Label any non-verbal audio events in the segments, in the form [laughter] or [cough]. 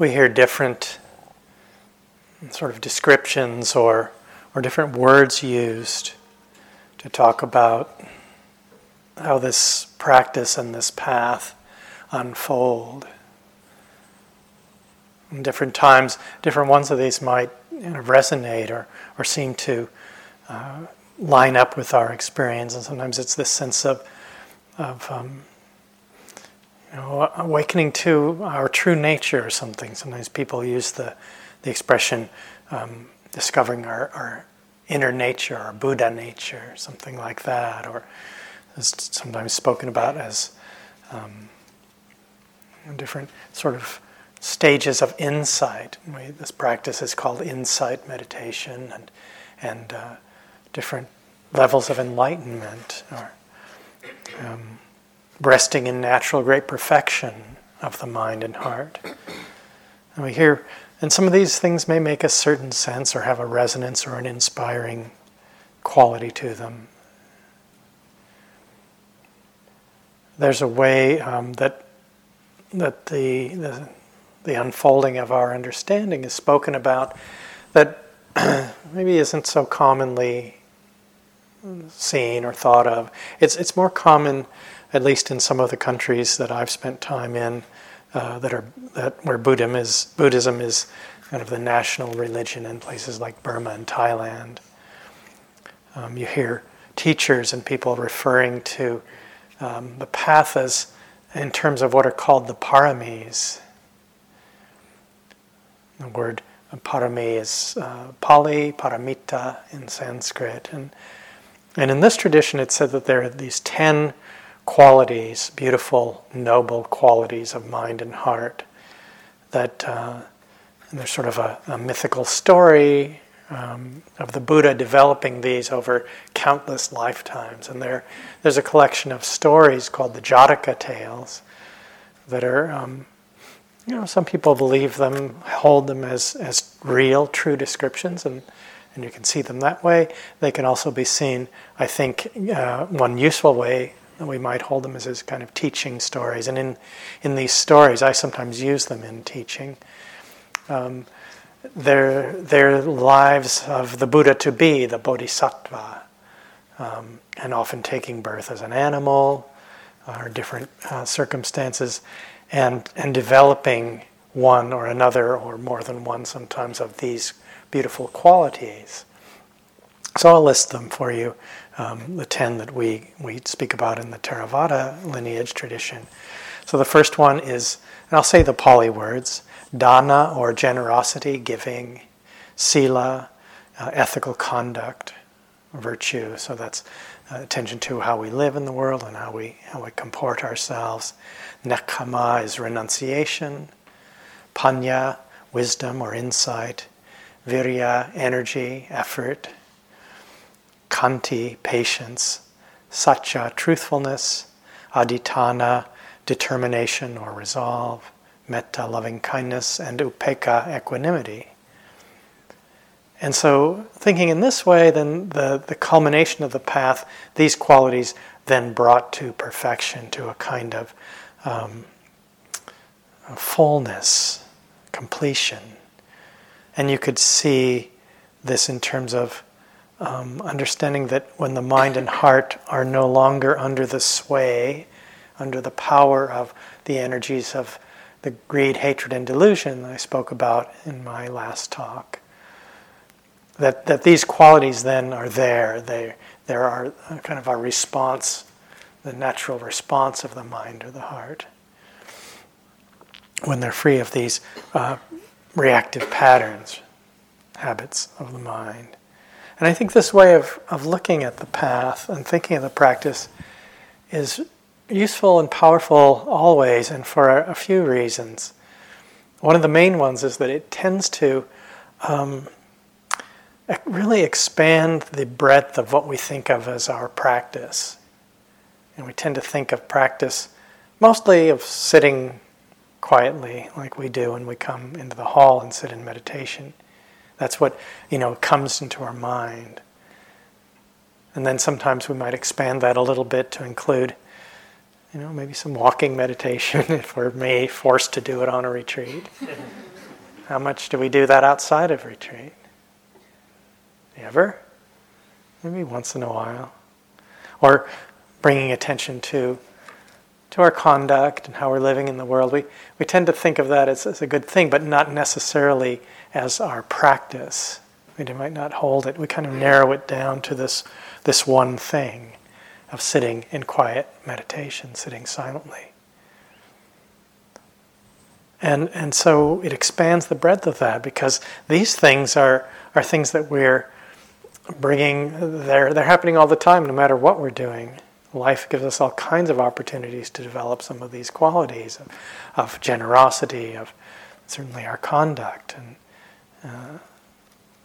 we hear different sort of descriptions or, or different words used to talk about how this practice and this path unfold. And different times, different ones of these might resonate or, or seem to uh, line up with our experience. And sometimes it's this sense of, of um, you know, awakening to our true nature or something. Sometimes people use the, the expression um, discovering our, our inner nature or Buddha nature, something like that, or is sometimes spoken about as um, different sort of stages of insight. This practice is called insight meditation, and and uh, different levels of enlightenment, or um, resting in natural great perfection of the mind and heart. And we hear, and some of these things may make a certain sense or have a resonance or an inspiring quality to them. There's a way um, that that the, the the unfolding of our understanding is spoken about that [clears throat] maybe isn't so commonly seen or thought of. It's, it's more common, at least in some of the countries that I've spent time in, uh, that are that where Buddhism is Buddhism is kind of the national religion in places like Burma and Thailand. Um, you hear teachers and people referring to um, the path as in terms of what are called the paramis. The word parami is uh, Pali, paramita in Sanskrit. And, and in this tradition, it's said that there are these ten qualities, beautiful, noble qualities of mind and heart, that uh, there's sort of a, a mythical story um, of the Buddha developing these over countless lifetimes. And there, there's a collection of stories called the Jataka tales that are um, you know, some people believe them, hold them as, as real, true descriptions, and, and you can see them that way. They can also be seen, I think, uh, one useful way we might hold them as, as kind of teaching stories. And in, in these stories, I sometimes use them in teaching. Um, their, their lives of the Buddha to be, the Bodhisattva, um, and often taking birth as an animal or different uh, circumstances and, and developing one or another or more than one sometimes of these beautiful qualities. So I'll list them for you, um, the 10 that we, we speak about in the Theravada lineage tradition. So the first one is, and I'll say the Pali words dana or generosity, giving, sila, uh, ethical conduct, virtue. So that's uh, attention to how we live in the world and how we, how we comport ourselves. Nekkhamma is renunciation. Panya, wisdom or insight. Virya, energy, effort. Khanti, patience. Satya, truthfulness. adhitthana, determination or resolve. Metta, loving kindness. And upekkha, equanimity. And so, thinking in this way, then the, the culmination of the path, these qualities then brought to perfection, to a kind of um, fullness, completion. And you could see this in terms of um, understanding that when the mind and heart are no longer under the sway, under the power of the energies of the greed, hatred, and delusion I spoke about in my last talk, that, that these qualities then are there. They, there are kind of our response the natural response of the mind or the heart when they're free of these uh, reactive patterns, habits of the mind. And I think this way of, of looking at the path and thinking of the practice is useful and powerful always and for a, a few reasons. One of the main ones is that it tends to um, really expand the breadth of what we think of as our practice. And we tend to think of practice mostly of sitting quietly, like we do when we come into the hall and sit in meditation. That's what, you know, comes into our mind. And then sometimes we might expand that a little bit to include, you know, maybe some walking meditation [laughs] if we're may forced to do it on a retreat. How much do we do that outside of retreat? Ever? Maybe once in a while. Or bringing attention to to our conduct and how we're living in the world. We, we tend to think of that as, as a good thing, but not necessarily as our practice. We might not hold it. We kind of narrow it down to this, this one thing of sitting in quiet meditation, sitting silently. And, and so it expands the breadth of that because these things are, are things that we're bringing, they're, they're happening all the time, no matter what we're doing. Life gives us all kinds of opportunities to develop some of these qualities of, of generosity, of certainly our conduct, and, uh,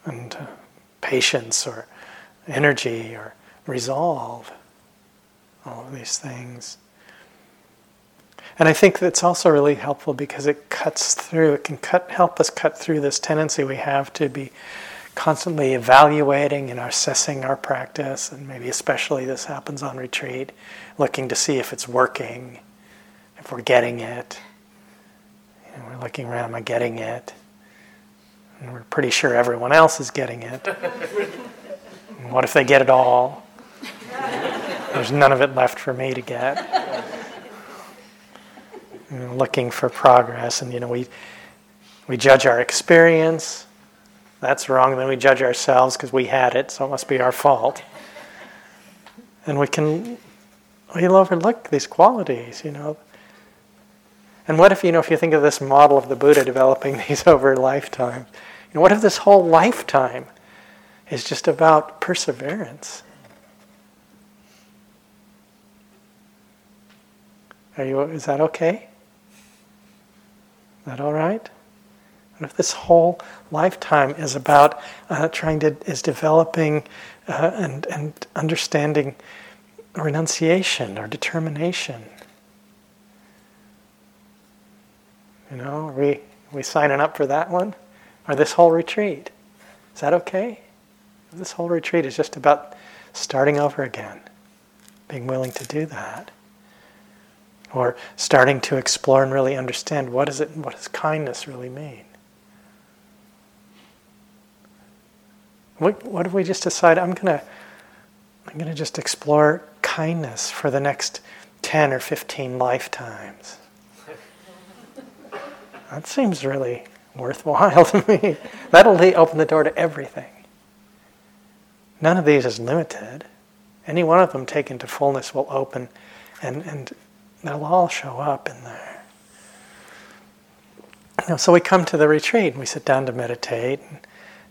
and uh, patience, or energy, or resolve. All of these things. And I think that's also really helpful because it cuts through, it can cut, help us cut through this tendency we have to be constantly evaluating and assessing our practice, and maybe especially this happens on retreat, looking to see if it's working, if we're getting it. And we're looking around, am I getting it? And we're pretty sure everyone else is getting it. [laughs] what if they get it all? There's none of it left for me to get. You know, looking for progress, and you know, we we judge our experience that's wrong. Then we judge ourselves because we had it, so it must be our fault. And we can we'll overlook these qualities, you know. And what if, you know, if you think of this model of the Buddha developing [laughs] these over a lifetime, you know, what if this whole lifetime is just about perseverance? Are you, is that okay? Is that all right? If this whole lifetime is about uh, trying to is developing uh, and and understanding renunciation or determination? You know, are we are we signing up for that one, or this whole retreat? Is that okay? This whole retreat is just about starting over again, being willing to do that or starting to explore and really understand what is it what does kindness really mean What, what if we just decide I'm gonna I'm gonna just explore kindness for the next ten or fifteen lifetimes? [laughs] That seems really worthwhile [laughs] to me. That'll open the door to everything. None of these is limited. Any one of them taken to fullness will open and, and they'll all show up in there. You know, so we come to the retreat and we sit down to meditate. And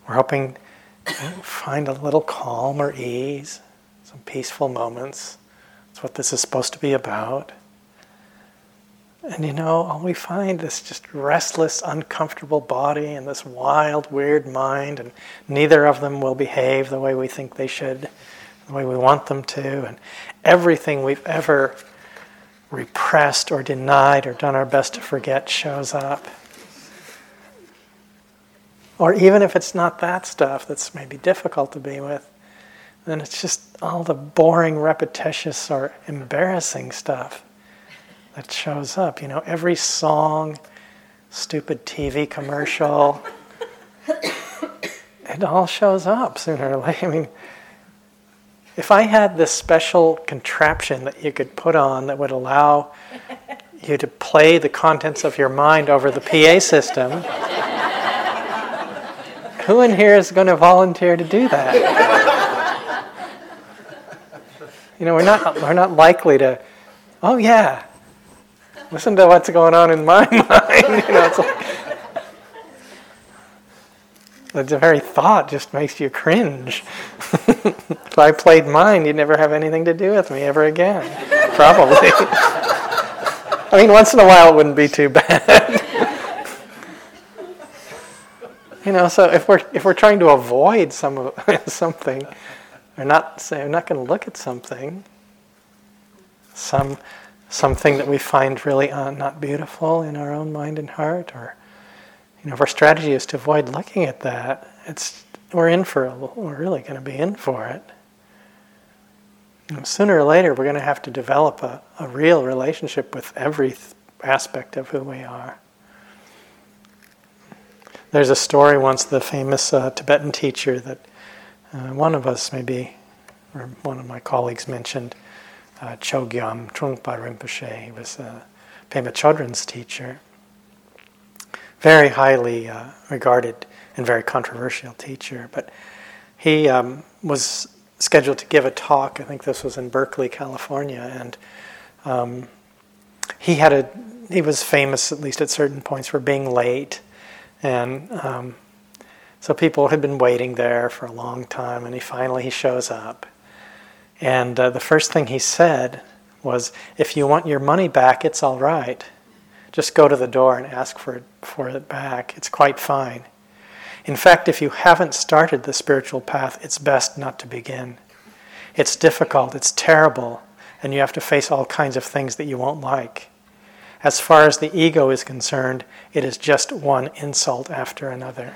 we're hoping find a little calm or ease, some peaceful moments. That's what this is supposed to be about. And you know, all we find is just restless, uncomfortable body and this wild, weird mind, and neither of them will behave the way we think they should, the way we want them to. And everything we've ever repressed or denied or done our best to forget shows up. Or even if it's not that stuff that's maybe difficult to be with, then it's just all the boring, repetitious, or embarrassing stuff that shows up. You know, every song, stupid TV commercial, [coughs] it all shows up sooner or later. I mean, if I had this special contraption that you could put on that would allow you to play the contents of your mind over the PA system, who in here is going to volunteer to do that? you know, we're not, we're not likely to, oh yeah, listen to what's going on in my [laughs] mind. you know, it's like, the very thought just makes you cringe. [laughs] if I played mine, you'd never have anything to do with me ever again. Probably. [laughs] I mean, once in a while it wouldn't be too bad. You know, so if we're if we're trying to avoid some of, [laughs] something, or not say we're not going to look at something, some something that we find really uh, not beautiful in our own mind and heart, or you know, if our strategy is to avoid looking at that, it's we're in for a, we're really going to be in for it. And sooner or later, we're going to have to develop a, a real relationship with every aspect of who we are. There's a story once, the famous uh, Tibetan teacher that uh, one of us, maybe, or one of my colleagues mentioned, uh, Chogyam Trungpa Rinpoche. He was a Pema Chodron's teacher. Very highly uh, regarded and very controversial teacher. But he um, was scheduled to give a talk. I think this was in Berkeley, California, and um, he had a he was famous at least at certain points for being late, and um, so people had been waiting there for a long time, and he finally he shows up, and uh, the first thing he said was, "If you want your money back, it's all right. Just go to the door and ask for it for it back. It's quite fine." In fact, if you haven't started the spiritual path, it's best not to begin. It's difficult, it's terrible, and you have to face all kinds of things that you won't like. As far as the ego is concerned, it is just one insult after another.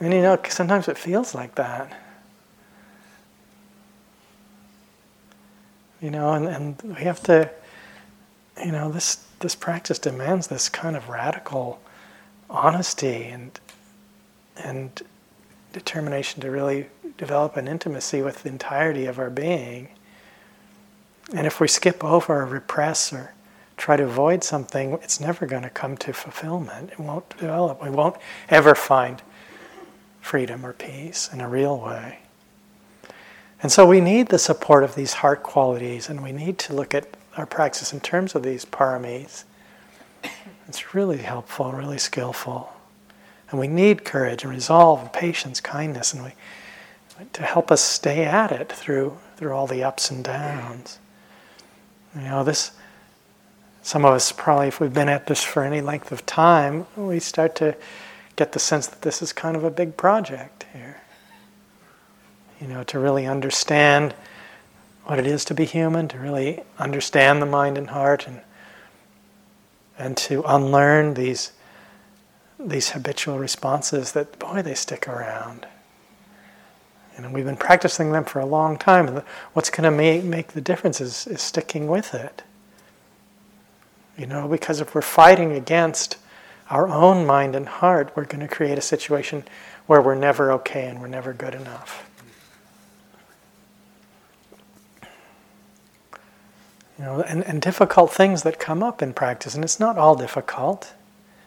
and you know, sometimes it feels like that. You know, and, and we have to, you know, this this practice demands this kind of radical honesty and and determination to really develop an intimacy with the entirety of our being. And if we skip over or repress or try to avoid something, it's never going to come to fulfillment. It won't develop. We won't ever find freedom or peace in a real way. And so we need the support of these heart qualities, and we need to look at our practice in terms of these paramis, it's really helpful, really skillful. And we need courage and resolve and patience, kindness, and we to help us stay at it through through all the ups and downs. You know, this some of us probably if we've been at this for any length of time, we start to get the sense that this is kind of a big project here. You know, to really understand what it is to be human, to really understand the mind and heart, and and to unlearn these these habitual responses that boy they stick around. And we've been practicing them for a long time, and what's going to make, make the difference is, is sticking with it. You know, because if we're fighting against our own mind and heart, we're going to create a situation where we're never okay and we're never good enough. You know, and, and difficult things that come up in practice, and it's not all difficult,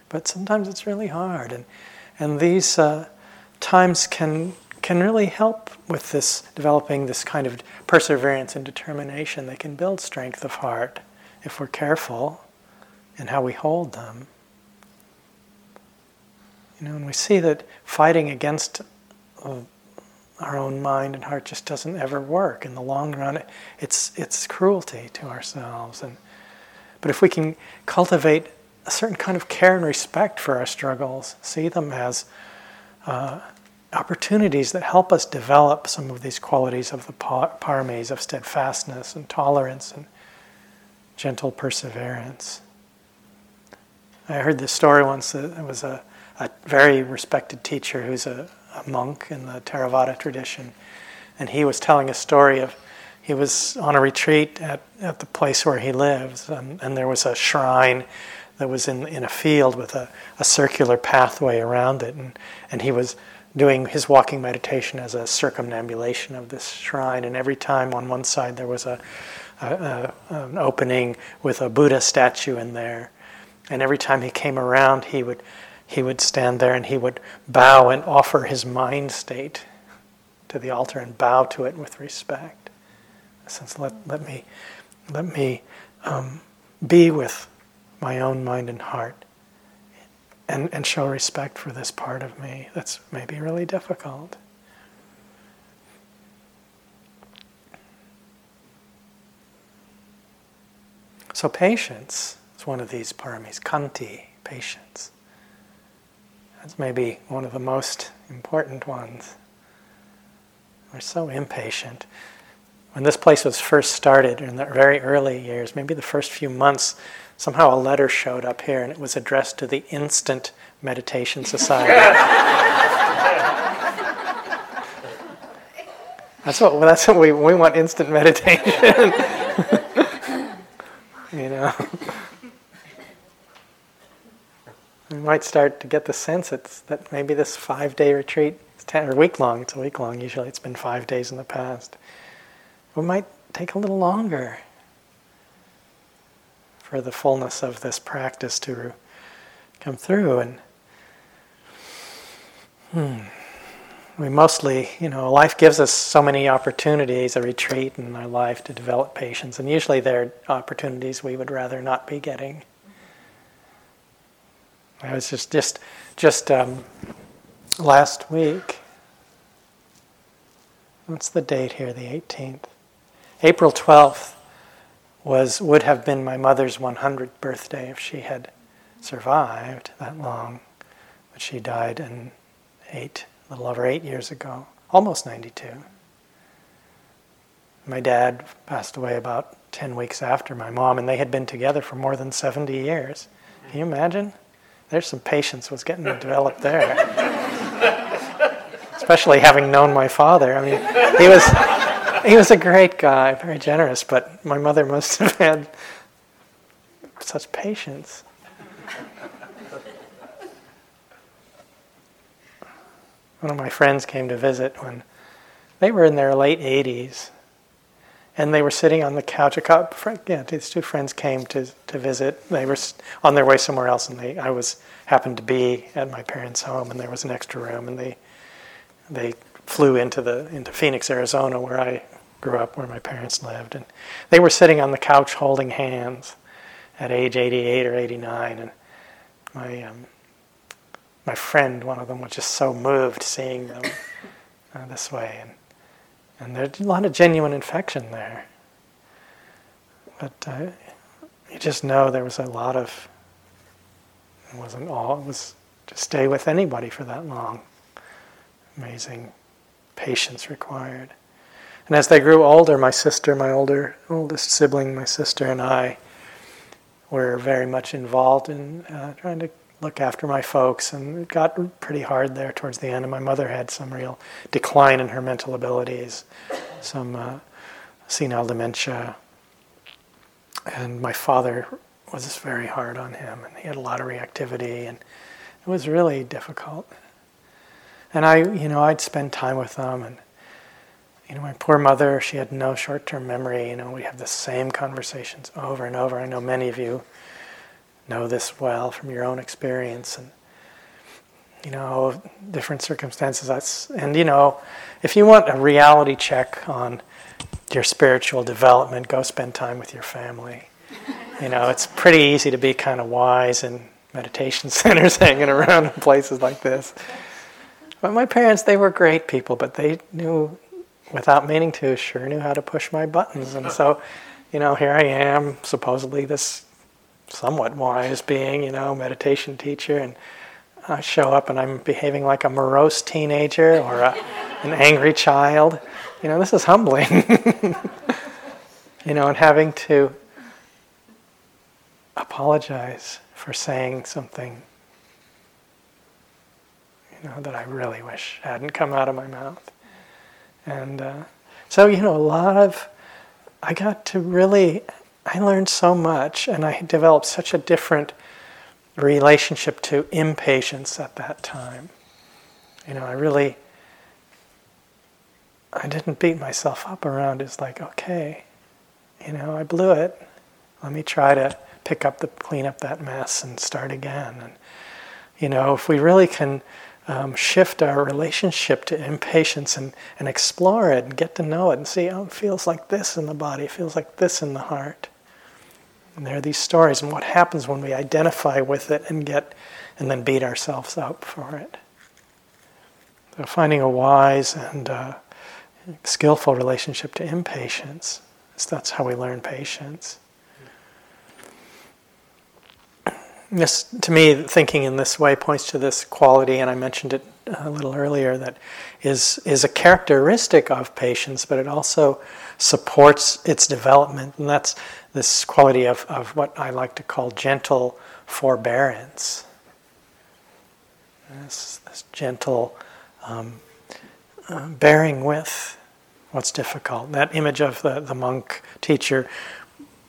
but sometimes it's really hard. And, and these uh, times can, can really help with this, developing this kind of perseverance and determination. They can build strength of heart if we're careful in how we hold them. You know, and we see that fighting against our own mind and heart just doesn't ever work in the long run. It's it's cruelty to ourselves, and but if we can cultivate a certain kind of care and respect for our struggles, see them as uh, opportunities that help us develop some of these qualities of the paramis of steadfastness and tolerance and gentle perseverance. I heard this story once there was a, a very respected teacher who's a, a monk in the Theravada tradition, and he was telling a story of he was on a retreat at, at the place where he lives, and, and there was a shrine that was in, in a field with a, a circular pathway around it, and, and he was doing his walking meditation as a circumambulation of this shrine, and every time on one side there was a, a, a an opening with a Buddha statue in there, and every time he came around, he would he would stand there and he would bow and offer his mind state to the altar and bow to it with respect. Since let, let me, let me um, be with my own mind and heart and, and show respect for this part of me that's maybe really difficult. So, patience is one of these paramis, khanti, patience. That's maybe one of the most important ones. We're so impatient. When this place was first started in the very early years, maybe the first few months, somehow a letter showed up here and it was addressed to the Instant Meditation Society. [laughs] that's what that's what we we want instant meditation. [laughs] you know. We might start to get the sense it's, that maybe this five day retreat, ten, or week long, it's a week long usually, it's been five days in the past. We might take a little longer for the fullness of this practice to come through. And hmm, we mostly, you know, life gives us so many opportunities, a retreat in our life to develop patience, and usually they're opportunities we would rather not be getting. I was just just just um, last week. What's the date here? The 18th. April 12th was would have been my mother's 100th birthday if she had survived that long, but she died in eight, a little over eight years ago, almost 92. My dad passed away about 10 weeks after my mom, and they had been together for more than 70 years. Can you imagine? There's some patience was getting [laughs] developed there. Especially having known my father. I mean, he was he was a great guy, very generous, but my mother must have had such patience. One of my friends came to visit when they were in their late 80s, and they were sitting on the couch. A couple, yeah, these two friends came to, to visit. They were on their way somewhere else, and they, I was happened to be at my parents' home, and there was an extra room, and they they flew into the into Phoenix, Arizona, where I grew up, where my parents lived, and they were sitting on the couch holding hands at age 88 or 89, and my um, my friend, one of them, was just so moved seeing them [laughs] uh, this way, and and there's a lot of genuine infection there, but uh, you just know there was a lot of it wasn't all it was to stay with anybody for that long. Amazing patience required. And as they grew older, my sister, my older oldest sibling, my sister, and I were very much involved in uh, trying to look after my folks, and it got pretty hard there towards the end. And my mother had some real decline in her mental abilities, some uh, senile dementia, and my father was very hard on him, and he had a lot of reactivity, and it was really difficult. And I, you know, I'd spend time with them, and you know, my poor mother, she had no short term memory. You know, we have the same conversations over and over. I know many of you know this well from your own experience and, you know, different circumstances. That's, and, you know, if you want a reality check on your spiritual development, go spend time with your family. You know, it's pretty easy to be kind of wise in meditation [laughs] centers hanging around in places like this. But my parents, they were great people, but they knew without meaning to, sure knew how to push my buttons. And so, you know, here I am, supposedly this somewhat wise being, you know, meditation teacher, and I show up and I'm behaving like a morose teenager or a, an angry child. You know, this is humbling. [laughs] you know, and having to apologize for saying something, you know, that I really wish hadn't come out of my mouth. And uh, so, you know, a lot of, I got to really, I learned so much and I developed such a different relationship to impatience at that time. You know, I really, I didn't beat myself up around it's like, okay, you know, I blew it. Let me try to pick up the, clean up that mess and start again. And, you know, if we really can um, shift our relationship to impatience and, and explore it and get to know it and see, oh, it feels like this in the body, it feels like this in the heart. And there are these stories and what happens when we identify with it and get and then beat ourselves up for it. So finding a wise and uh, skillful relationship to impatience. That's how we learn patience. This, to me, thinking in this way points to this quality, and I mentioned it a little earlier, that is, is a characteristic of patience, but it also supports its development, and that's this quality of, of what I like to call gentle forbearance. This, this gentle um, uh, bearing with what's difficult. That image of the, the monk teacher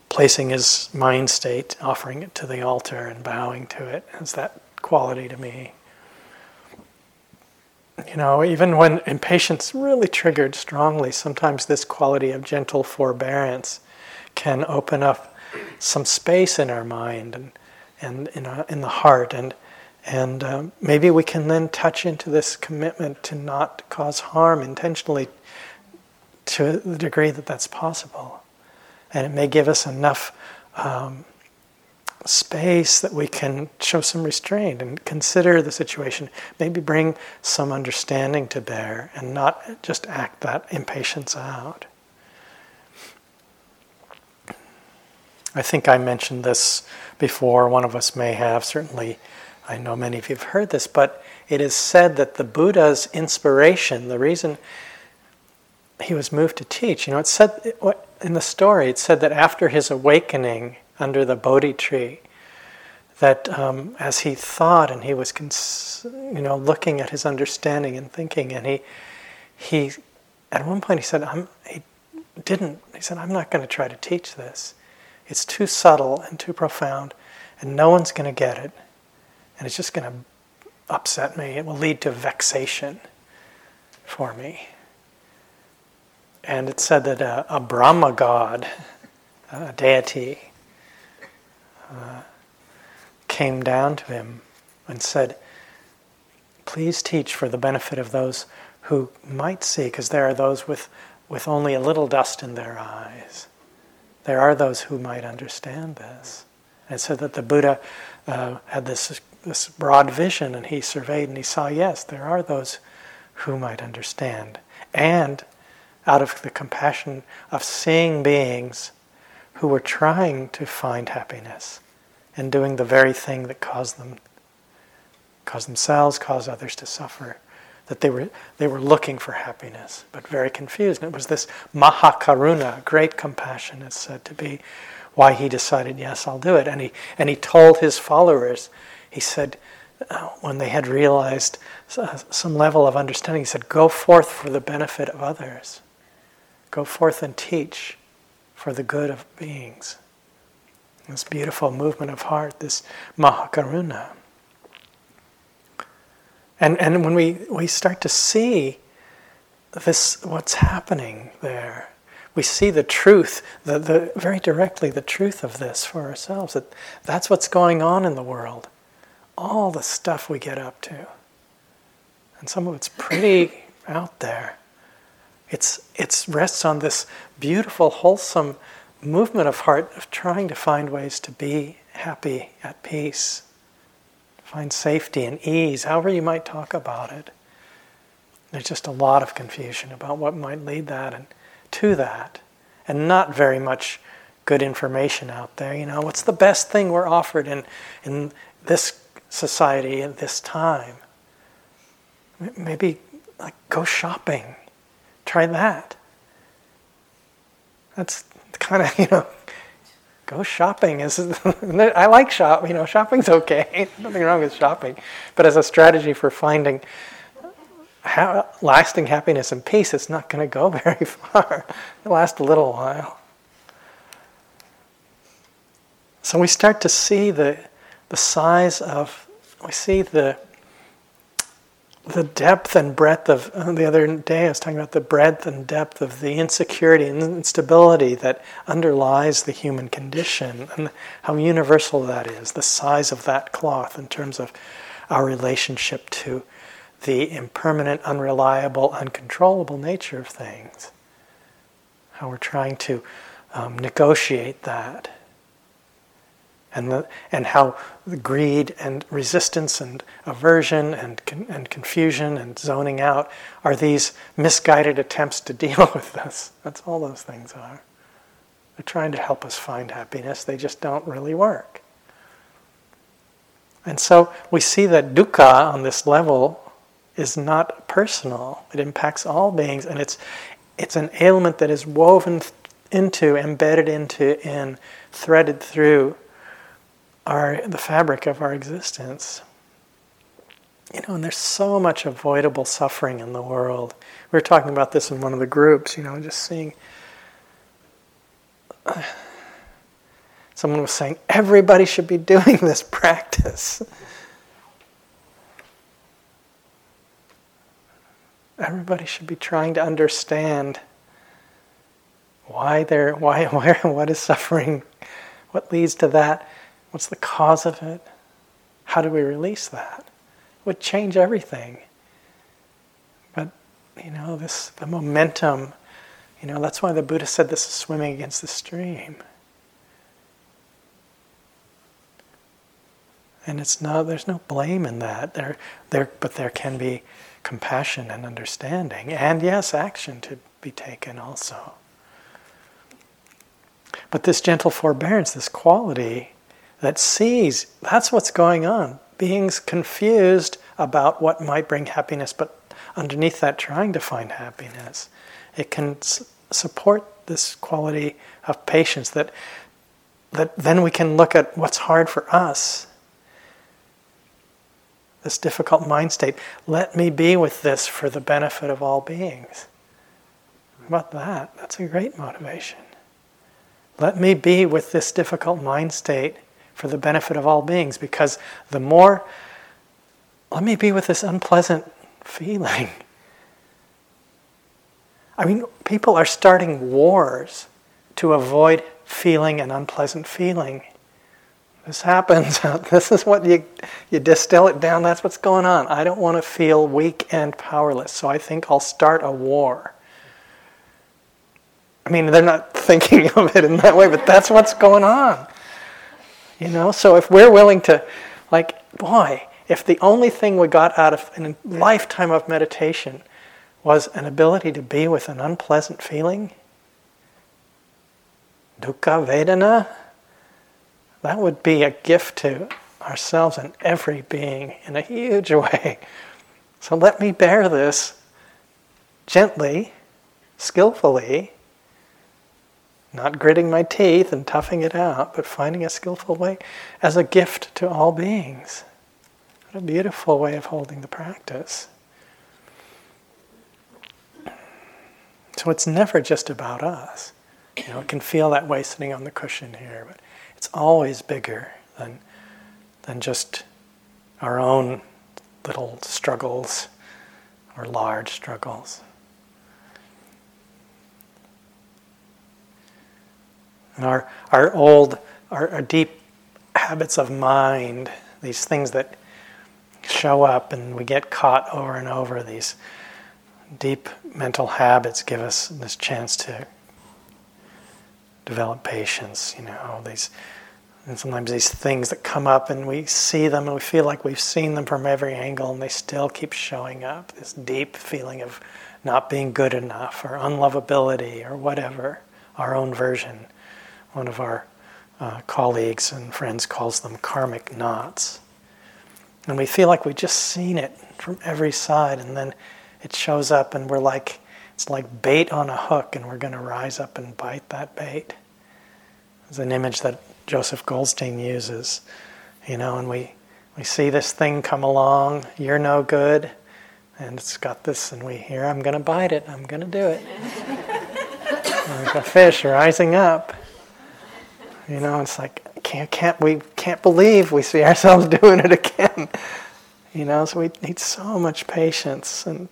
placing his mind state, offering it to the altar and bowing to it, has that quality to me. You know, even when impatience really triggered strongly, sometimes this quality of gentle forbearance can open up some space in our mind and, and in, our, in the heart. And, and um, maybe we can then touch into this commitment to not cause harm intentionally to the degree that that's possible. And it may give us enough um, space that we can show some restraint and consider the situation, maybe bring some understanding to bear and not just act that impatience out. I think I mentioned this before, one of us may have, certainly I know many of you have heard this, but it is said that the Buddha's inspiration, the reason he was moved to teach, you know, it said in the story, it said that after his awakening, under the Bodhi tree. That um, as he thought and he was, cons- you know, looking at his understanding and thinking, and he, he, at one point he said, I'm, he didn't. He said, I'm not going to try to teach this. It's too subtle and too profound, and no one's going to get it, and it's just going to upset me. It will lead to vexation for me. And it said that a, a Brahma god, a deity, uh, came down to him and said, Please teach for the benefit of those who might see, because there are those with, with only a little dust in their eyes. There are those who might understand this. And so that the Buddha uh, had this, this broad vision and he surveyed and he saw, yes, there are those who might understand. And out of the compassion of seeing beings who were trying to find happiness and doing the very thing that caused them cause themselves, caused others to suffer. That they were they were looking for happiness, but very confused. And it was this mahakaruna, great compassion, is said to be why he decided, yes, I'll do it. And he and he told his followers, he said, uh, when they had realized uh, some level of understanding, he said, "Go forth for the benefit of others. Go forth and teach." for the good of beings. This beautiful movement of heart, this Mahakaruna. And, and when we, we start to see this, what's happening there, we see the truth, the, the, very directly the truth of this for ourselves. That that's what's going on in the world. All the stuff we get up to. And some of it's pretty [coughs] out there. It's, it's rests on this beautiful, wholesome movement of heart of trying to find ways to be happy, at peace, find safety and ease, however you might talk about it. There's just a lot of confusion about what might lead that and to that, and not very much good information out there. You know, what's the best thing we're offered in in this society at this time? Maybe like go shopping Try that. That's kind of, [laughs] you know, go shopping. Is [laughs] I like shop. You know, shopping's okay. [laughs] Nothing wrong with shopping, but as a strategy for finding lasting happiness and peace, it's not going to go very far. It'll last a little while. So we start to see the the size of we see the the depth and breadth of uh, the other day I was talking about the breadth and depth of the insecurity and instability that underlies the human condition and how universal that is, the size of that cloth in terms of our relationship to the impermanent, unreliable, uncontrollable nature of things. How we're trying to um, negotiate that and, the, and how the greed and resistance and aversion and, and confusion and zoning out are these misguided attempts to [laughs] deal with this. That's all those things are. They're trying to help us find happiness, they just don't really work. And so we see that dukkha on this level is not personal. It impacts all beings, and it's, it's an ailment that is woven into, embedded into, and threaded through are the fabric of our existence. You know, and there's so much avoidable suffering in the world. We were talking about this in one of the groups, you know, just seeing. [sighs] Someone was saying, everybody should be [laughs] doing this practice. Everybody should be trying to understand why they're, why, [laughs] where, what is suffering, what leads to that what's the cause of it, how do we release that? It would change everything. But you know, this the momentum, you know, that's why the Buddha said this is swimming against the stream. And it's not there's no blame in that. There there but there can be compassion and understanding and yes, action to be taken also. But this gentle forbearance, this quality that sees that's what's going on. Beings confused about what might bring happiness, but underneath that, trying to find happiness. It can s- support this quality of patience that, that then we can look at what's hard for us. This difficult mind state. Let me be with this for the benefit of all beings. About that? That's a great motivation. Let me be with this difficult mind state for the benefit of all beings because the more, let me be with this unpleasant feeling. I mean, people are starting wars to avoid feeling an unpleasant feeling. This happens. [laughs] this is what you, you distill it down. That's what's going on. I don't want to feel weak and powerless, so I think I'll start a war. I mean, they're not [laughs] thinking of it in that way, but that's what's going on. You know, so if we're willing to, like, boy, if the only thing we got out of a lifetime of meditation was an ability to be with an unpleasant feeling, dukkha vedana, that would be a gift to ourselves and every being in a huge way. So let me bear this gently, skillfully, not gritting my teeth and toughing it out, but finding a skillful way as a gift to all beings. What a beautiful way of holding the practice. So it's never just about us. You know, it can feel that way sitting on the cushion here, but it's always bigger than, than just our own little struggles or large struggles. And our, our old, our, our deep habits of mind, these things that show up and we get caught over and over, these deep mental habits give us this chance to develop patience, you know, these and sometimes these things that come up and we see them and we feel like we've seen them from every angle and they still keep showing up. This deep feeling of not being good enough or unlovability or whatever, our own version one of our uh, colleagues and friends calls them karmic knots. And we feel like we've just seen it from every side, and then it shows up, and we're like, it's like bait on a hook, and we're going to rise up and bite that bait. It's an image that Joseph Goldstein uses, you know, and we, we see this thing come along, you're no good, and it's got this, and we hear, I'm going to bite it, I'm going to do it. [laughs] There's a fish rising up. You know, it's like can't can't we can't believe we see [laughs] ourselves doing it again. You know, so we need so much patience and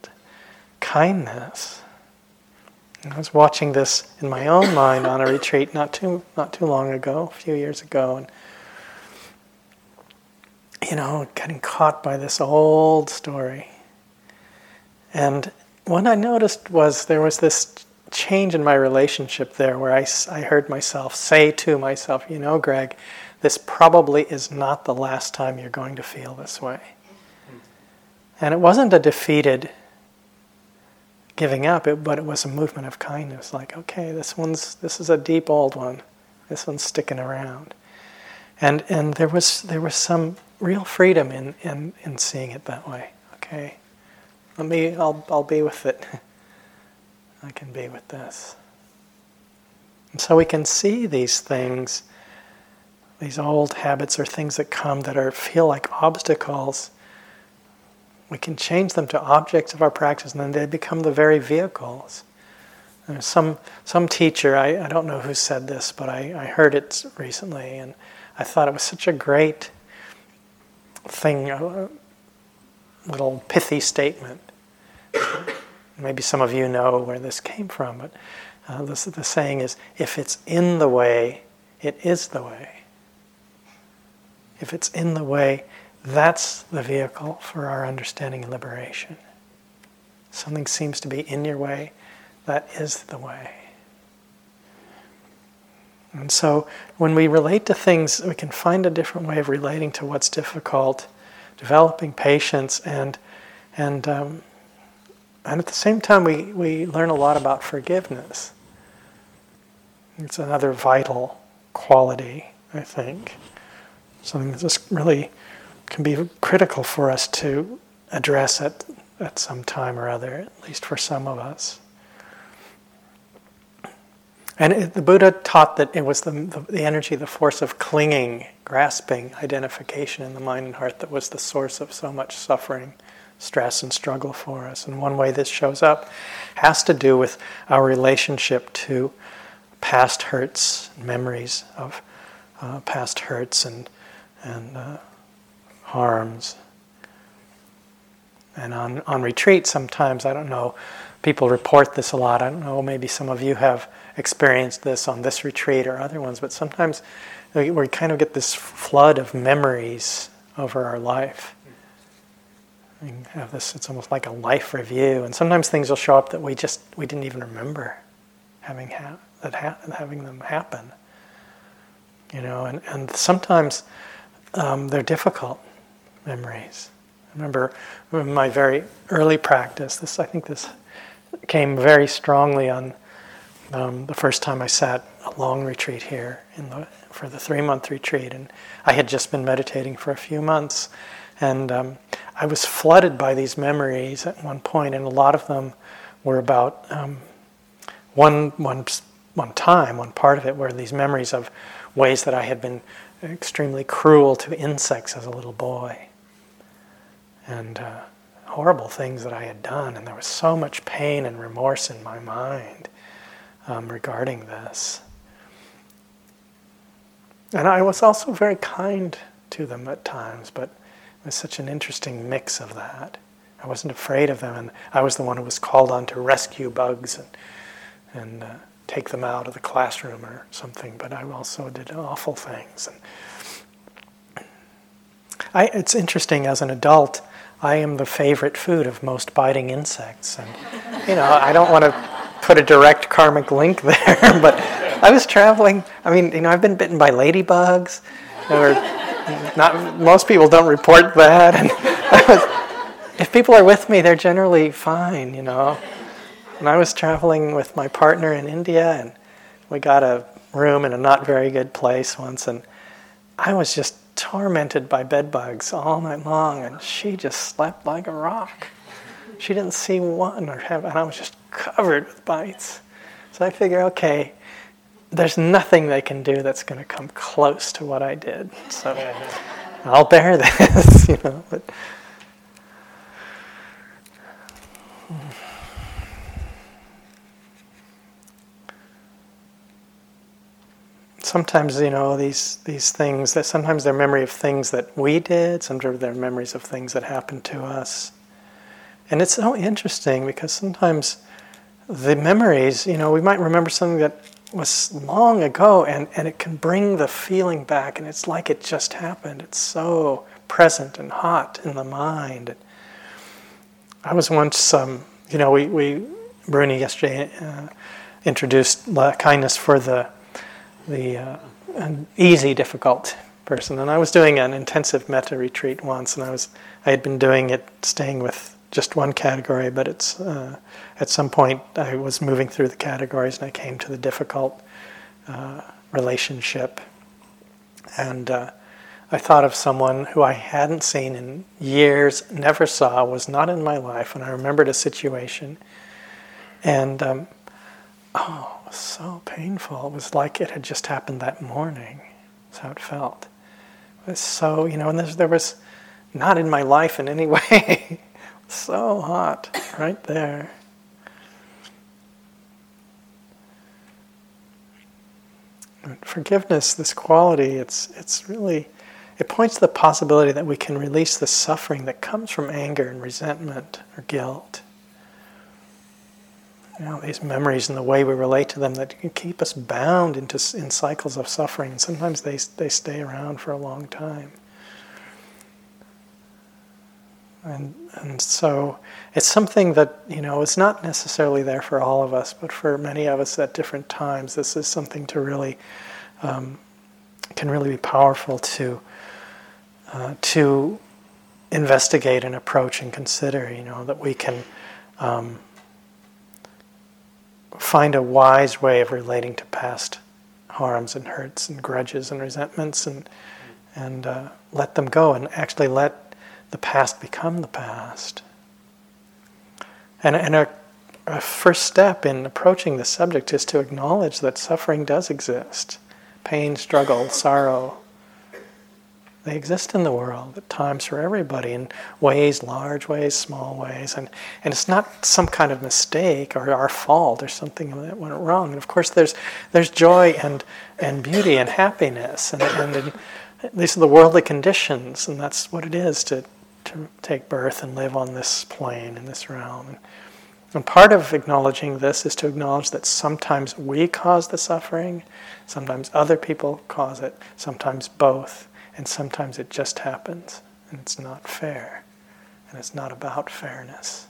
kindness. And I was watching this in my own mind on a retreat not too not too long ago, a few years ago, and you know, getting caught by this old story. And what I noticed was there was this change in my relationship there where I, I heard myself say to myself, you know, Greg, this probably is not the last time you're going to feel this way. And it wasn't a defeated giving up, it, but it was a movement of kindness. Like, okay, this one's this is a deep old one. This one's sticking around. And and there was there was some real freedom in, in, in seeing it that way. Okay. Let me I'll I'll be with it. [laughs] I can be with this. And so we can see these things, these old habits or things that come that are feel like obstacles. We can change them to objects of our practice, and then they become the very vehicles. Some some teacher, I, I don't know who said this, but I, I heard it recently, and I thought it was such a great thing, a little pithy statement. Maybe some of you know where this came from, but uh, the saying is if it's in the way, it is the way. If it's in the way, that's the vehicle for our understanding and liberation. Something seems to be in your way, that is the way. And so when we relate to things, we can find a different way of relating to what's difficult, developing patience, and, and, um, and at the same time, we, we learn a lot about forgiveness. It's another vital quality, I think. Something that just really can be critical for us to address at, at some time or other, at least for some of us. And it, the Buddha taught that it was the, the, the, energy, the force of clinging, grasping, identification in the mind and heart that was the source of so much suffering, stress, and struggle for us. And one way this shows up has to do with our relationship to past hurts, memories of uh, past hurts and, and uh, harms. And on, on retreat, sometimes, I don't know, people report this a lot. I don't know, maybe some of you have experienced this on this retreat or other ones, but sometimes we, we kind of get this flood of memories over our life. We have this, it's almost like a life review, and sometimes things will show up that we just, we didn't even remember having, ha- that ha- having them happen. You know, and, and sometimes um, they're difficult memories. I remember in my very early practice, this I think this came very strongly on um, the first time I sat a long retreat here the, for the three month retreat, and I had just been meditating for a few months, and um, I was flooded by these memories at one point, and a lot of them were about um, one one one time, one part of it, were these memories of ways that I had been extremely cruel to insects as a little boy, and. Uh, horrible things that I had done, and there was so much pain and remorse in my mind um, regarding this. And I was also very kind to them at times, but was such an interesting mix of that. I wasn't afraid of them, and I was the one who was called on to rescue bugs and, and uh, take them out of the classroom or something, but I also did awful things. And I, it's interesting, as an adult, I am the favorite food of most biting insects. And, you know, I don't want to put a direct karmic link [laughs] there, but I was traveling. I mean, you know, I've been bitten by ladybugs. Or not most people don't report that, and [laughs] if people are with me, they're generally fine, you know. And I was traveling with my partner in India, and we got a room in a not very good place once, and I was just tormented by bed bugs all night long, and she just slept like a rock. She didn't see one or have, and I was just covered with bites. So I figure, okay, there's nothing they can do that's going to come close to what I did. So I'll bear [laughs] this, you know. But sometimes, you know, these these things that sometimes they're memory of things that we did. Sometimes they're memories of things that happened to us. And it's so interesting because sometimes the memories, you know, we might remember something that was long ago and, and it can bring the feeling back and it's like it just happened. It's so present and hot in the mind. I was once, um, you know, we, we Bruni yesterday uh, introduced kindness for the, the uh, easy, difficult person. And I was doing an intensive metta retreat once and I was, I had been doing it, staying with just one category, but it's uh, at some point I was moving through the categories and I came to the difficult uh, relationship, and uh, I thought of someone who I hadn't seen in years, never saw, was not in my life, and I remembered a situation, and um, oh, it was so painful. It was like it had just happened that morning. That's how it felt. It was so, you know, and there was not in my life in any [laughs] way. So hot, right there. Forgiveness, this quality, it's, it's really, it points to the possibility that we can release the suffering that comes from anger and resentment or guilt. you know, these memories and the way we relate to them that can keep us bound into in cycles of suffering. And sometimes they they stay around for a long time. And and so it's something that you know is not necessarily there for all of us, but for many of us at different times, this is something to really um, can really be powerful to uh, to investigate and approach and consider. You know that we can. Um, find a wise way of relating to past harms and hurts and grudges and resentments and and uh, let them go and actually let the past become the past. And, and our first step in approaching the subject is to acknowledge that suffering does exist pain, struggle, sorrow, they exist in the world at times for everybody in ways, large ways, small ways. And, and it's not some kind of mistake or our fault or something that went wrong. And of course, there's, there's joy and, and beauty and happiness. And, and, these are the worldly conditions, and that's what it is to, to take birth and live on this plane, in this realm. And part of acknowledging this is to acknowledge that sometimes we cause the suffering, sometimes other people cause it, sometimes both. And sometimes it just happens, and it's not fair, and it's not about fairness.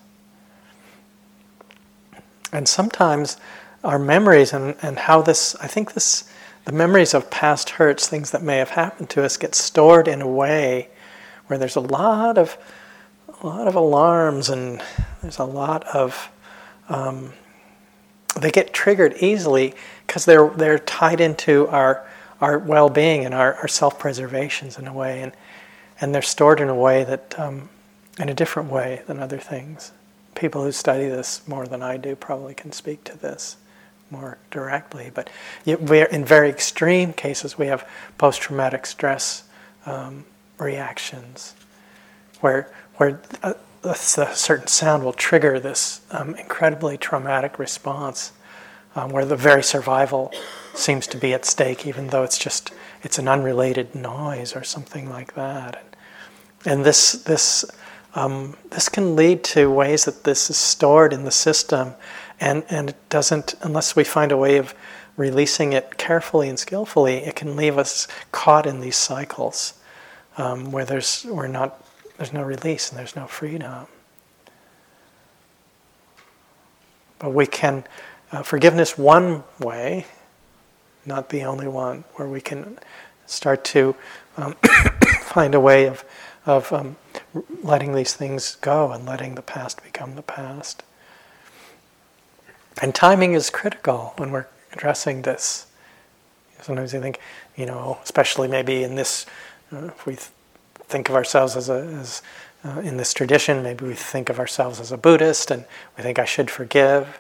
And sometimes our memories and, and how this, I think this, the memories of past hurts, things that may have happened to us, get stored in a way where there's a lot of, a lot of alarms and there's a lot of, um, they get triggered easily because they're, they're tied into our our well-being and our, our self-preservations in a way, and and they're stored in a way that, um, in a different way than other things. People who study this more than I do probably can speak to this more directly. But in very extreme cases, we have post-traumatic stress um, reactions, where where a, a, certain sound will trigger this um, incredibly traumatic response, um, where the very survival seems to be at stake, even though it's just it's an unrelated noise or something like that. And this this um, this can lead to ways that this is stored in the system, and and it doesn't unless we find a way of releasing it carefully and skillfully. It can leave us caught in these cycles um, where there's we're not there's no release and there's no freedom. But we can uh, forgiveness one way not the only one, where we can start to um, [coughs] find a way of, of um, letting these things go and letting the past become the past. And timing is critical when we're addressing this. Sometimes I think, you know, especially maybe in this, uh, if we th- think of ourselves as a, as uh, in this tradition, maybe we think of ourselves as a Buddhist and we think I should forgive.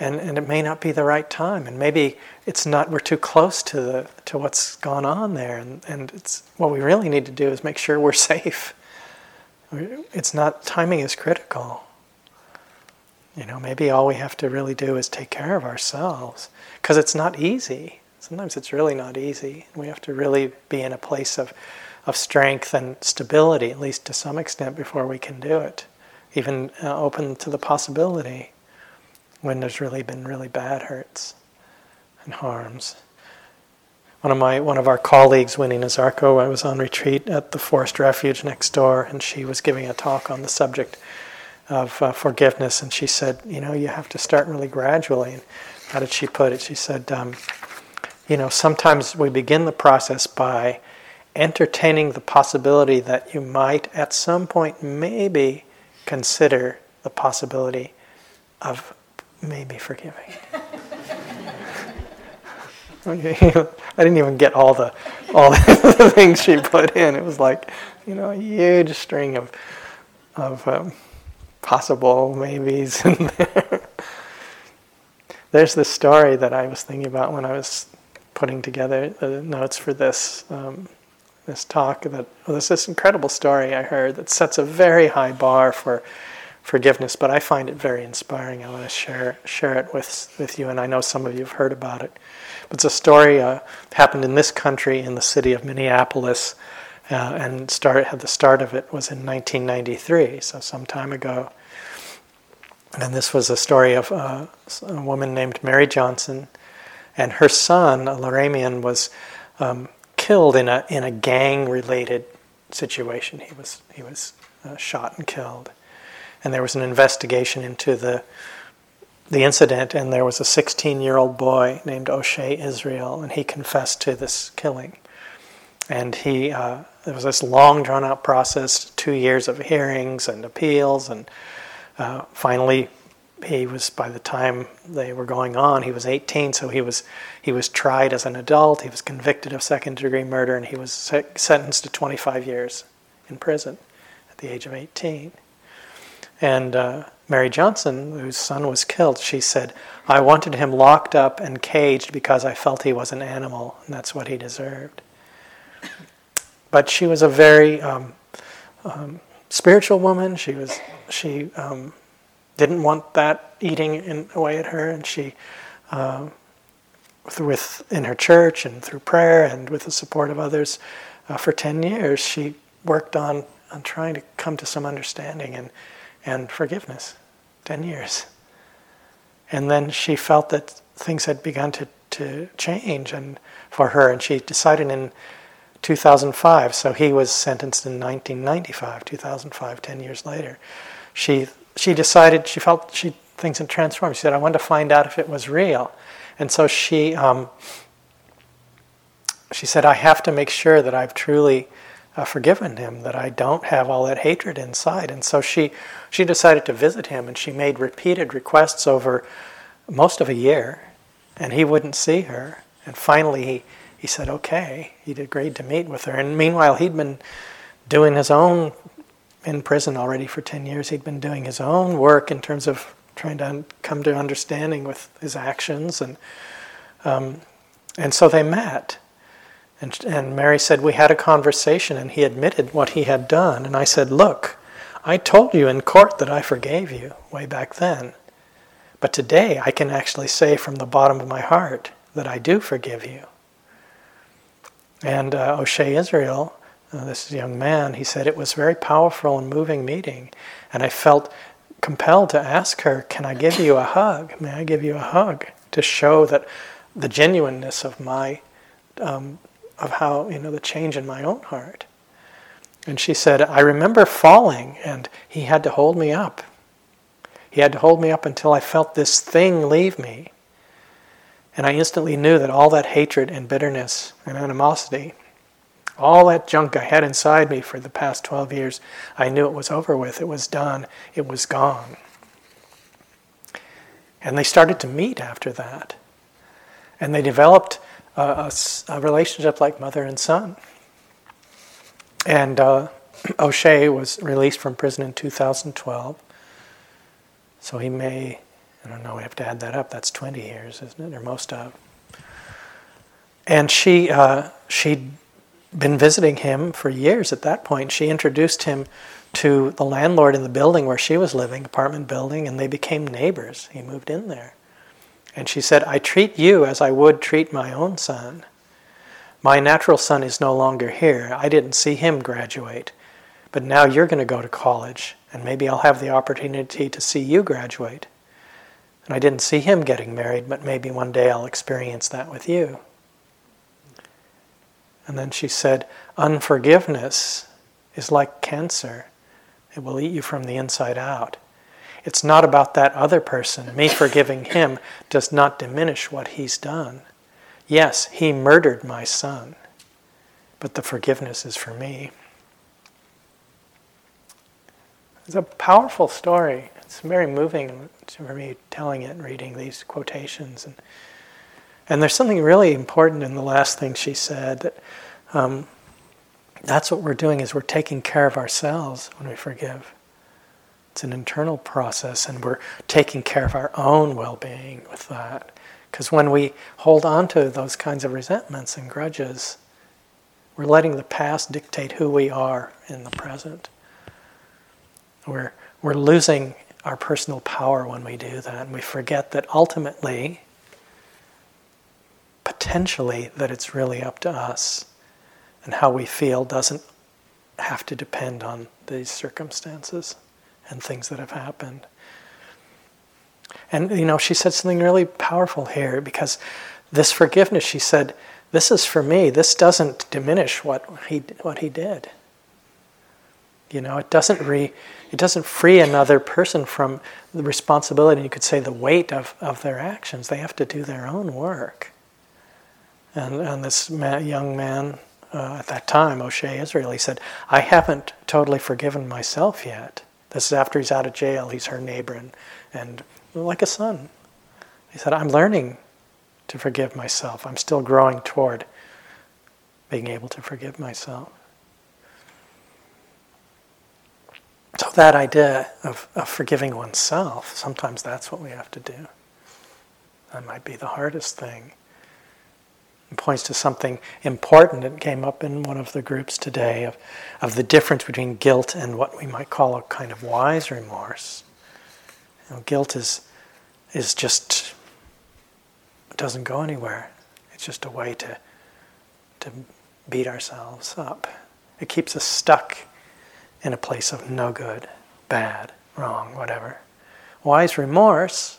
And, and it may not be the right time. And maybe it's not we're too close to the to what's gone on there. And, and it's what we really need to do is make sure we're [laughs] safe. It's not timing is critical. You know maybe all we have to really do is take care of ourselves. Because it's not easy sometimes it's really not easy we have to really be in a place of of strength and stability at least to some extent before we can do it even uh, open to the possibility when there's really been really bad hurts and harms. One of my one of our colleagues, Winnie Nazarko, I was on retreat at the forest refuge next door, and she was giving a talk on the subject of uh, forgiveness, and she said, you know, you have to start really gradually. And how did she put it? She said, um, you know, sometimes we begin the process by entertaining the possibility that you might, at some point, maybe consider the possibility of maybe forgiving. [laughs] I didn't even get all the all the [laughs] things she put in. It was like, you know, a huge string of of um, possible maybes in there. [laughs] There's this story that I was thinking about when I was putting together the notes for this um, this talk. That well, there's this incredible story I heard that sets a very high bar for forgiveness, but I find it very inspiring. I want to share share it with with you, and I know some of you have heard about it. But it's a story uh, happened in this country, in the city of Minneapolis, uh, and start had the start of it was in 1993, so some time ago. And this was a story of uh, a woman named Mary Johnson, and her son, Laramiun, was um, killed in a in a gang-related situation. He was he was uh, shot and killed, and there was an investigation into the the incident, and there was a 16-year-old boy named O'Shea Israel, and he confessed to this killing. And he uh, there was this long, drawn-out process, two years of hearings and appeals, and uh, finally he was by the time they were going on he was 18 so he was he was tried as an adult he was convicted of second degree murder and he was sentenced to 25 years in prison at the age of 18 and uh, mary johnson whose son was killed she said i wanted him locked up and caged because i felt he was an animal and that's what he deserved. But she was a very um, um, spiritual woman. She was she um, didn't want that eating away at her, and she, uh, with in her church and through prayer and with the support of others, uh, for ten years she worked on on trying to come to some understanding and and forgiveness. Ten years, and then she felt that things had begun to to change and for her, and she decided in 2005. So he was sentenced in 1995, 2005, 10 years later. She she decided she felt she things had transformed. She said, "I wanted to find out if it was real," and so she um, she said, "I have to make sure that I've truly uh, forgiven him, that I don't have all that hatred inside." And so she she decided to visit him, and she made repeated requests over most of a year, and he wouldn't see her. And finally, he he said, "Okay." He'd agreed to meet with her, and meanwhile, he'd been doing his own in prison already for 10 years. He'd been doing his own work in terms of trying to come to understanding with his actions. And, um, and so they met. And, and Mary said, We had a conversation, and he admitted what he had done. And I said, Look, I told you in court that I forgave you way back then. But today I can actually say from the bottom of my heart that I do forgive you. And uh, O'Shea Israel uh, this young man, he said it was very powerful and moving meeting. And I felt compelled to ask her, Can I give you a hug? May I give you a hug? To show that the genuineness of my, um, of how, you know, the change in my own heart. And she said, I remember falling, and he had to hold me up. He had to hold me up until I felt this thing leave me. And I instantly knew that all that hatred and bitterness and animosity all that junk I had inside me for the past 12 years, I knew it was over with. It was done. It was gone. And they started to meet after that. And they developed a, a, a relationship like mother and son. And uh, [clears throat] O'Shea was released from prison in 2012. So he may, I don't know, we have to add that up. That's 20 years, isn't it? Or most of. And she, uh, she been visiting him for years at that point. She introduced him to the landlord in the building where she was living, apartment building, and they became neighbors. He moved in there. And she said, I treat you as I would treat my own son. My natural son is no longer here. I didn't see him graduate. But now you're going to go to college, and maybe I'll have the opportunity to see you graduate. And I didn't see him getting married, but maybe one day I'll experience that with you. And then she said, Unforgiveness is like cancer, it will eat you from the inside out. It's not about that other person. Me forgiving him does not diminish what he's done. Yes, he murdered my son, but the forgiveness is for me. It's a powerful story. It's very moving for me telling it and reading these quotations. And and there's something really important in the last thing she said that um, that's what we're doing is we're taking care of ourselves when we forgive. It's an internal process, and we're taking care of our own well-being with that. Because when we hold on to those kinds of resentments and grudges, we're letting the past dictate who we are in the present. We're, we're losing our personal power when we do that, and we forget that ultimately potentially that it's really up to us and how we feel doesn't have to depend on these circumstances and things that have happened. And you know, she said something really powerful here because this forgiveness, she said, this is for me. This doesn't diminish what he what he did. You know, it doesn't re it doesn't free another person from the responsibility, you could say the weight of, of their actions. They have to do their own work. And, and this young man uh, at that time, O'Shea Israel, he said, I haven't totally forgiven myself yet. This is after he's out of jail. He's her neighbor and, and like a son. He said, I'm learning to forgive myself. I'm still growing toward being able to forgive myself. So, that idea of, of forgiving oneself, sometimes that's what we have to do. That might be the hardest thing. It points to something important that came up in one of the groups today of, of the difference between guilt and what we might call a kind of wise remorse. You know, guilt is, is just, doesn't go anywhere. It's just a way to, to beat ourselves up. It keeps us stuck in a place of no good, bad, wrong, whatever. Wise remorse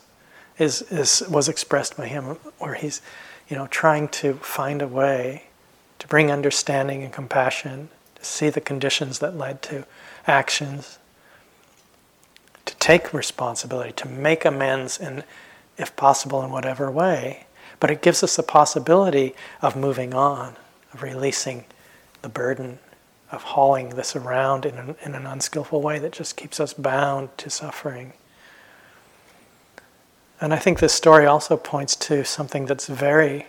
is, is, was expressed by him where he's you know, trying to find a way to bring understanding and compassion, to see the conditions that led to actions, to take responsibility, to make amends, in, if possible, in whatever way. But it gives us the possibility of moving on, of releasing the burden of hauling this around in an, in an unskillful way that just keeps us bound to suffering. And I think this story also points to something that's very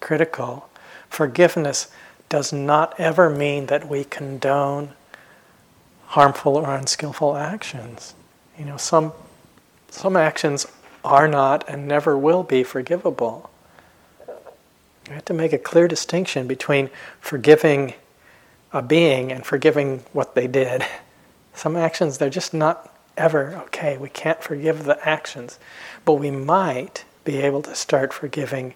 critical. Forgiveness does not ever mean that we condone harmful or unskillful actions. You know, some, some actions are not and never will be forgivable. We have to make a clear distinction between forgiving a being and forgiving what they did. [laughs] Some actions, they're just not ever okay. We can't forgive the actions, but we might be able to start forgiving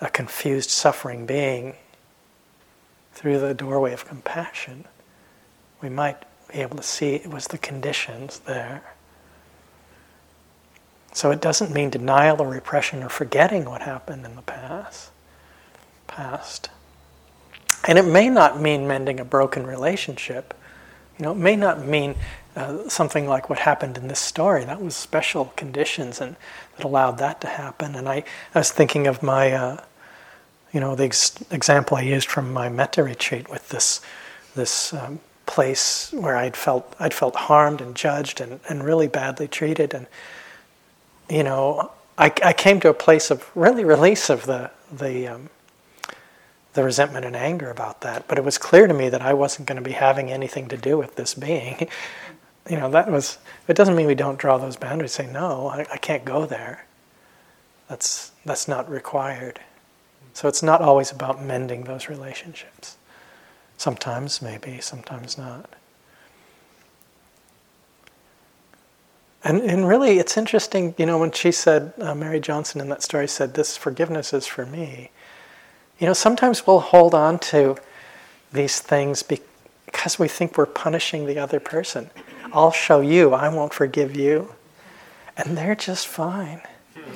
a confused, suffering being through the doorway of compassion. We might be able to see it was the conditions there. So it doesn't mean denial or repression or forgetting what happened in the past. Past. And it may not mean mending a broken relationship. You know, it may not mean uh, something like what happened in this story. That was special conditions and that allowed that to happen. And I, I was thinking of my, uh, you know, the ex- example I used from my metta retreat with this, this um, place where I'd felt I'd felt harmed and judged and, and really badly treated. And you know, I, I came to a place of really release of the the um, the resentment and anger about that. But it was clear to me that I wasn't going to be having anything to do with this being. [laughs] you know, that was, it doesn't mean we don't draw those boundaries, say, no, I, I can't go there. That's, that's not required. So it's not always about mending those relationships. Sometimes, maybe, sometimes not. And, and really, it's interesting, you know, when she said, uh, Mary Johnson in that story said, This forgiveness is for me. You know, sometimes we'll hold on to these things because we think we're punishing the other person. I'll show you, I won't forgive you. And they're just fine,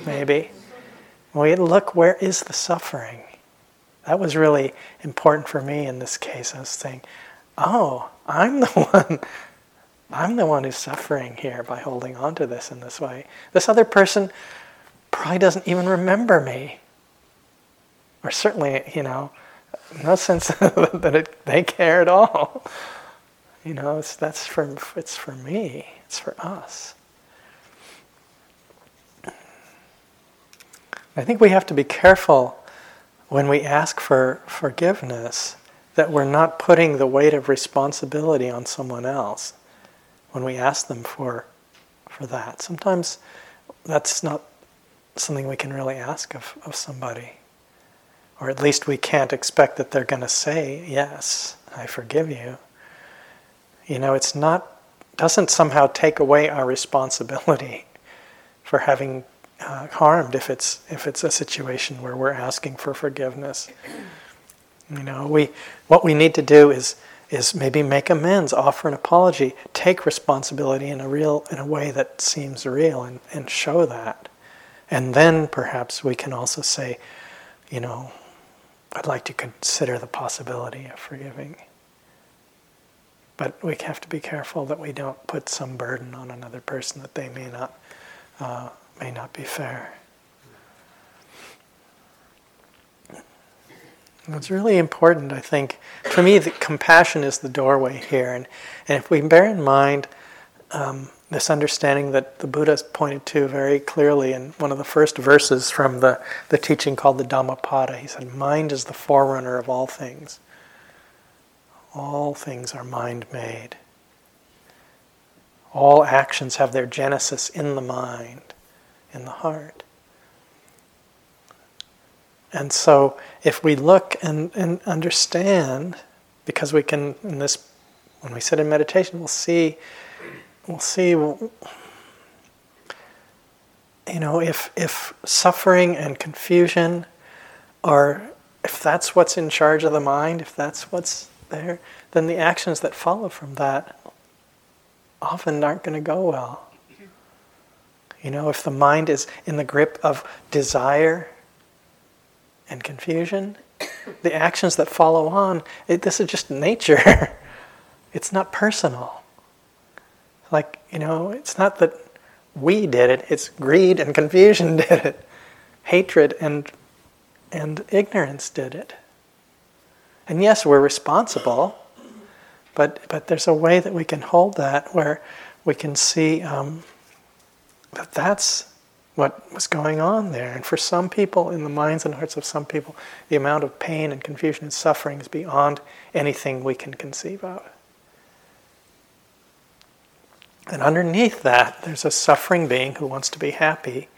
maybe. We look, where is the suffering? That was really important for me in this case. I was saying, oh, I'm the [laughs] one. I'm the one who's suffering here by holding on to this in this way. This other person probably doesn't even remember me. Or certainly, you know, no sense [laughs] that it, they care at all. You know, it's, that's for, it's for me, it's for us. I think we have to be careful when we ask for forgiveness that we're not putting the weight of responsibility on someone else when we ask them for, for that. Sometimes that's not something we can really ask of, of somebody. Or at least we can't expect that they're going to say, Yes, I forgive you. You know, it's not, doesn't somehow take away our responsibility for having uh, harmed if it's, if it's a situation where we're asking for forgiveness. You know, we, what we need to do is, is maybe make amends, offer an apology, take responsibility in a real in a way that seems real and, and show that. And then perhaps we can also say, you know, I'd like to consider the possibility of forgiving. But we have to be careful that we don't put some burden on another person that they may not uh, may not be fair. It's really important, I think. For me, the compassion is the doorway here. And, and if we bear in mind um, this understanding that the Buddha pointed to very clearly in one of the first verses from the, the teaching called the Dhammapada, he said, Mind is the forerunner of all things. All things are mind made. All actions have their genesis in the mind, in the heart. And so, if we look and, and understand, because we can, in this, when we sit in meditation, we'll see, we'll see, you know, if, if suffering and confusion are, if that's what's in charge of the mind, if that's what's there, then the actions that follow from that often aren't going to go well. You know, if the mind is in the grip of desire, and confusion, the actions that follow on, it, this is just nature. [laughs] it's not personal. Like, you know, it's not that we did it, it's greed and confusion [laughs] did it. Hatred and, and ignorance did it. And yes, we're responsible, but, but there's a way that we can hold that where we can see um, that that's what was going on there. And for some people, in the minds and hearts of some people, the amount of pain and confusion and suffering is beyond anything we can conceive of. And underneath that, there's a suffering being who wants to be happy.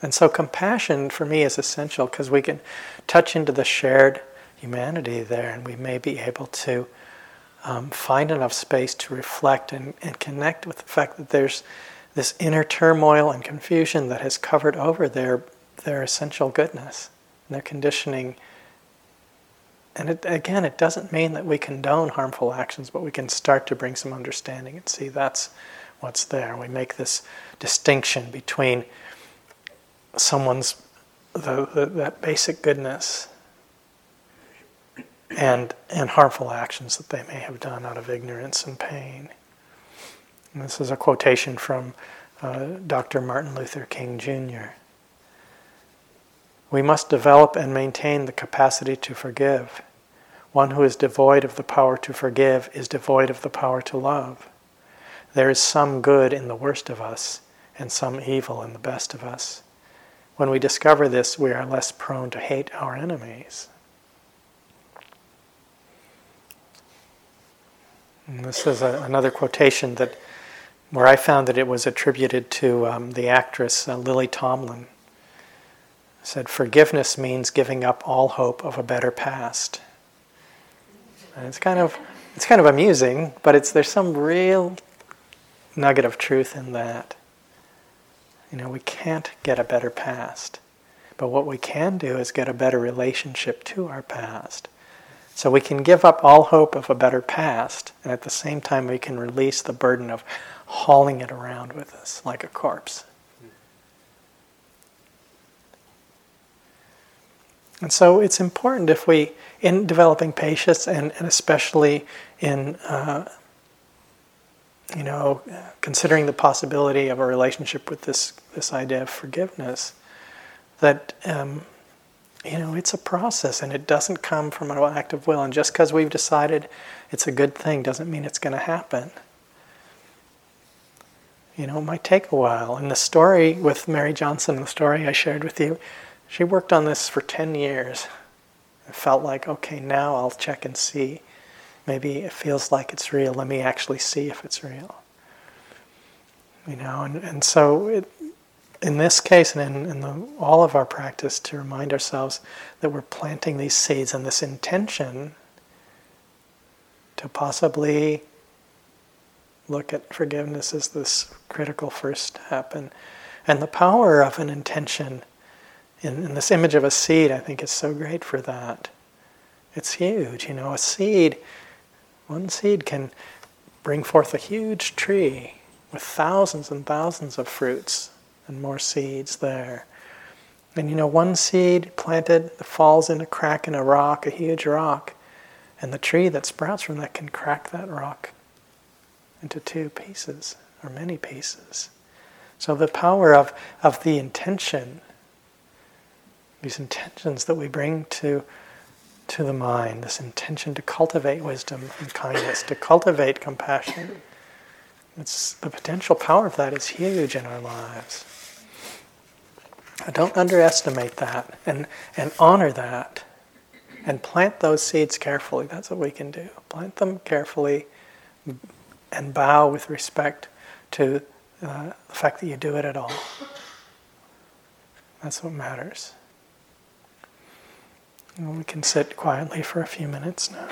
And so, compassion for me is essential because we can touch into the shared humanity there, and we may be able to um, find enough space to reflect and, and connect with the fact that there's this inner turmoil and confusion that has covered over their, their essential goodness, their conditioning. And it, again, it doesn't mean that we condone harmful actions, but we can start to bring some understanding and see that's what's there. We make this distinction between someone's the, the, that basic goodness and and harmful actions that they may have done out of ignorance and pain. And this is a quotation from uh, Dr. Martin Luther King Jr. We must develop and maintain the capacity to forgive. One who is devoid of the power to forgive is devoid of the power to love. There is some good in the worst of us and some evil in the best of us. When we discover this, we are less prone to hate our enemies. And this is a, another quotation that where I found that it was attributed to um, the actress uh, Lily Tomlin. Said, Forgiveness means giving up all hope of a better past. And it's kind of it's kind of amusing, but it's there's some real nugget of truth in that. You know, we can't get a better past. But what we can do is get a better relationship to our past. So we can give up all hope of a better past, and at the same time, we can release the burden of hauling it around with us like a corpse. And so it's important if we, in developing patience and, and especially in, uh, you know, considering the possibility of a relationship with this, this idea of forgiveness, that, um, you know, it's a process and it doesn't come from an act of will. And just because we've decided it's a good thing doesn't mean it's going to happen you know, it might take a while. And the story with Mary Johnson, the story I shared with you, she worked on this for 10 years. It felt like, okay, now I'll check and see. Maybe it feels like it's real. Let me actually see if it's real. You know, and, and so it, in this case and in, in the, all of our practice, to remind ourselves that we're planting these seeds and this intention to possibly look at forgiveness as this critical first step. And, and the power of an intention in, in this image of a seed, I think, is so great for that. It's huge. You know, a seed, one seed can bring forth a huge tree with thousands and thousands of fruits and more seeds there. And you know, one seed planted that falls in a crack in a rock, a huge rock, and the tree that sprouts from that can crack that rock into two pieces or many pieces. So the power of, of the intention, these intentions that we bring to, to the mind, this intention to cultivate wisdom and kindness, to cultivate compassion, it's, the potential power of that is huge in our lives. I Don't underestimate that and, and honor that and plant those seeds carefully. That's what we can do. Plant them carefully and bow with respect to uh, the fact that you do it at all. That's what matters. And we can sit quietly for a few minutes now.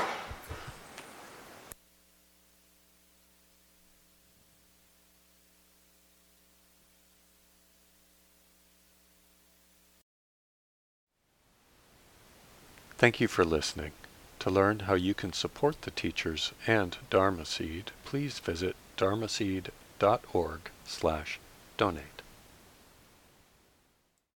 Thank you for listening. To learn how you can support the teachers and Dharma Seed, please visit dharmaseed.org slash donate.